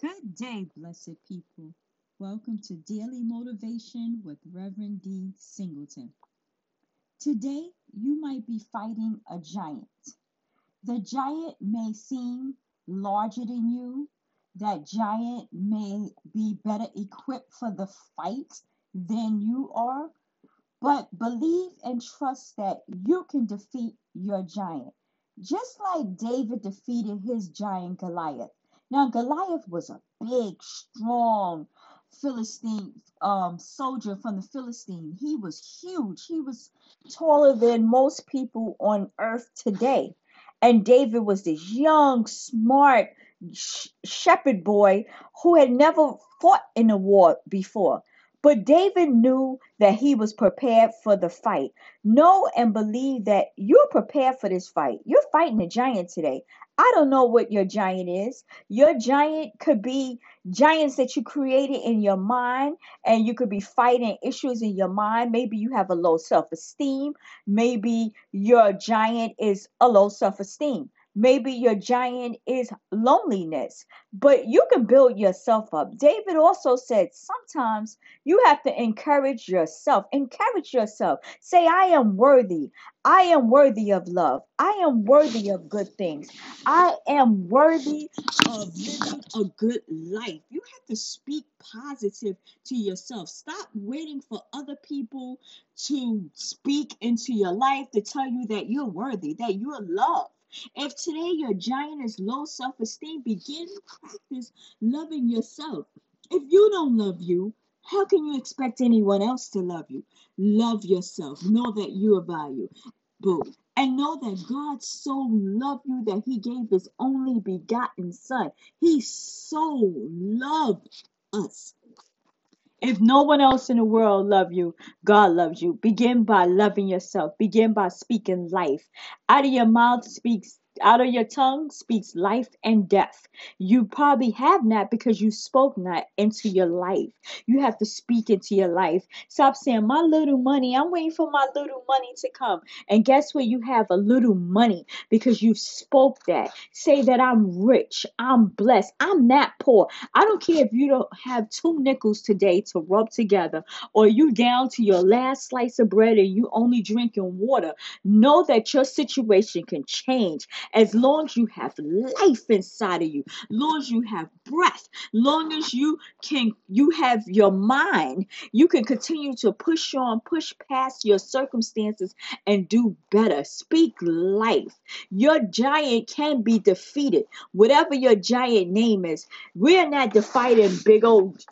Good day, blessed people. Welcome to Daily Motivation with Reverend D. Singleton. Today, you might be fighting a giant. The giant may seem larger than you, that giant may be better equipped for the fight than you are, but believe and trust that you can defeat your giant. Just like David defeated his giant Goliath. Now, Goliath was a big, strong Philistine um, soldier from the Philistine. He was huge. He was taller than most people on earth today. And David was this young, smart sh- shepherd boy who had never fought in a war before. But David knew that he was prepared for the fight. Know and believe that you're prepared for this fight. You're fighting a giant today. I don't know what your giant is. Your giant could be giants that you created in your mind, and you could be fighting issues in your mind. Maybe you have a low self esteem. Maybe your giant is a low self esteem. Maybe your giant is loneliness, but you can build yourself up. David also said sometimes you have to encourage yourself. Encourage yourself. Say, I am worthy. I am worthy of love. I am worthy of good things. I am worthy of living a good life. You have to speak positive to yourself. Stop waiting for other people to speak into your life to tell you that you're worthy, that you're loved. If today your giant is low self esteem, begin practice loving yourself. If you don't love you, how can you expect anyone else to love you? Love yourself. Know that you are valuable. And know that God so loved you that he gave his only begotten son. He so loved us. If no one else in the world love you, God loves you. Begin by loving yourself. Begin by speaking life. Out of your mouth speaks out of your tongue speaks life and death. You probably have not because you spoke not into your life. You have to speak into your life. Stop saying, My little money, I'm waiting for my little money to come. And guess what? You have a little money because you spoke that. Say that I'm rich, I'm blessed, I'm not poor. I don't care if you don't have two nickels today to rub together or you down to your last slice of bread and you only drinking water. Know that your situation can change as long as you have life inside of you, long as you have breath, long as you can you have your mind, you can continue to push on, push past your circumstances and do better. Speak life. Your giant can be defeated. Whatever your giant name is, we're not defeating big old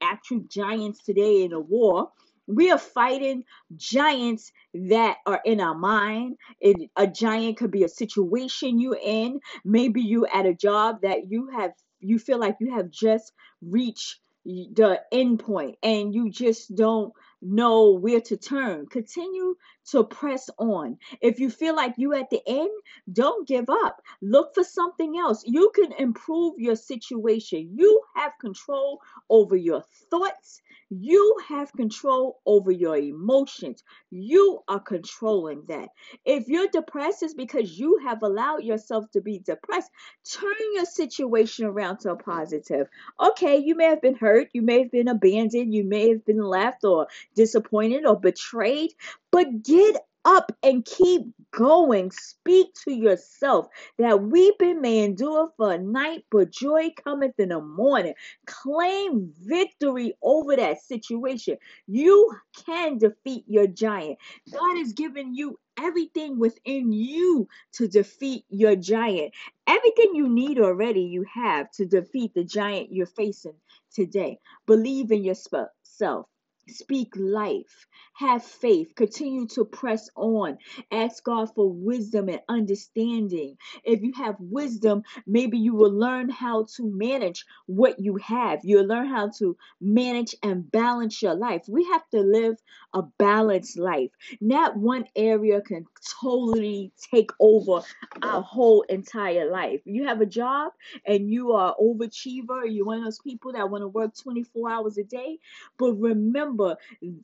actual giants today in a war. We are fighting giants that are in our mind. It, a giant could be a situation you're in. Maybe you at a job that you have you feel like you have just reached the end point and you just don't know where to turn. Continue to press on. If you feel like you at the end, don't give up. Look for something else. You can improve your situation. You have control over your thoughts. You have control over your emotions. You are controlling that. If you're depressed, it's because you have allowed yourself to be depressed. Turn your situation around to a positive. Okay, you may have been hurt, you may have been abandoned, you may have been left or disappointed or betrayed, but get up and keep going. Speak to yourself that weeping may endure for a night, but joy cometh in the morning. Claim victory over that situation. You can defeat your giant. God has given you everything within you to defeat your giant. Everything you need already, you have to defeat the giant you're facing today. Believe in yourself. Speak life. Have faith. Continue to press on. Ask God for wisdom and understanding. If you have wisdom, maybe you will learn how to manage what you have. You'll learn how to manage and balance your life. We have to live a balanced life. Not one area can totally take over our whole entire life. You have a job and you are overachiever, you're one of those people that want to work 24 hours a day, but remember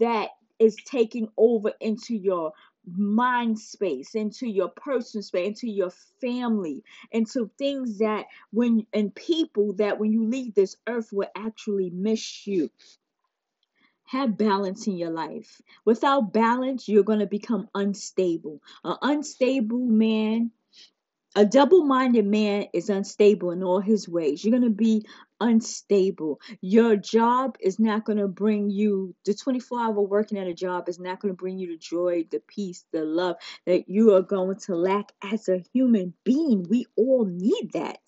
that is taking over into your mind space, into your personal space, into your family, into things that when and people that when you leave this earth will actually miss you. Have balance in your life. Without balance, you're going to become unstable. An unstable man a double minded man is unstable in all his ways. You're going to be unstable. Your job is not going to bring you, the 24 hour working at a job is not going to bring you the joy, the peace, the love that you are going to lack as a human being. We all need that.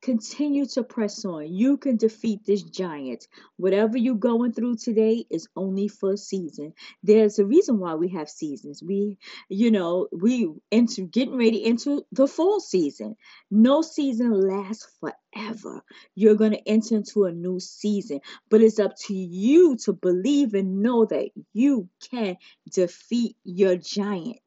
Continue to press on. You can defeat this giant. Whatever you're going through today is only for a season. There's a reason why we have seasons. We, you know, we into getting ready into the fall season. No season lasts forever. You're going to enter into a new season, but it's up to you to believe and know that you can defeat your giant.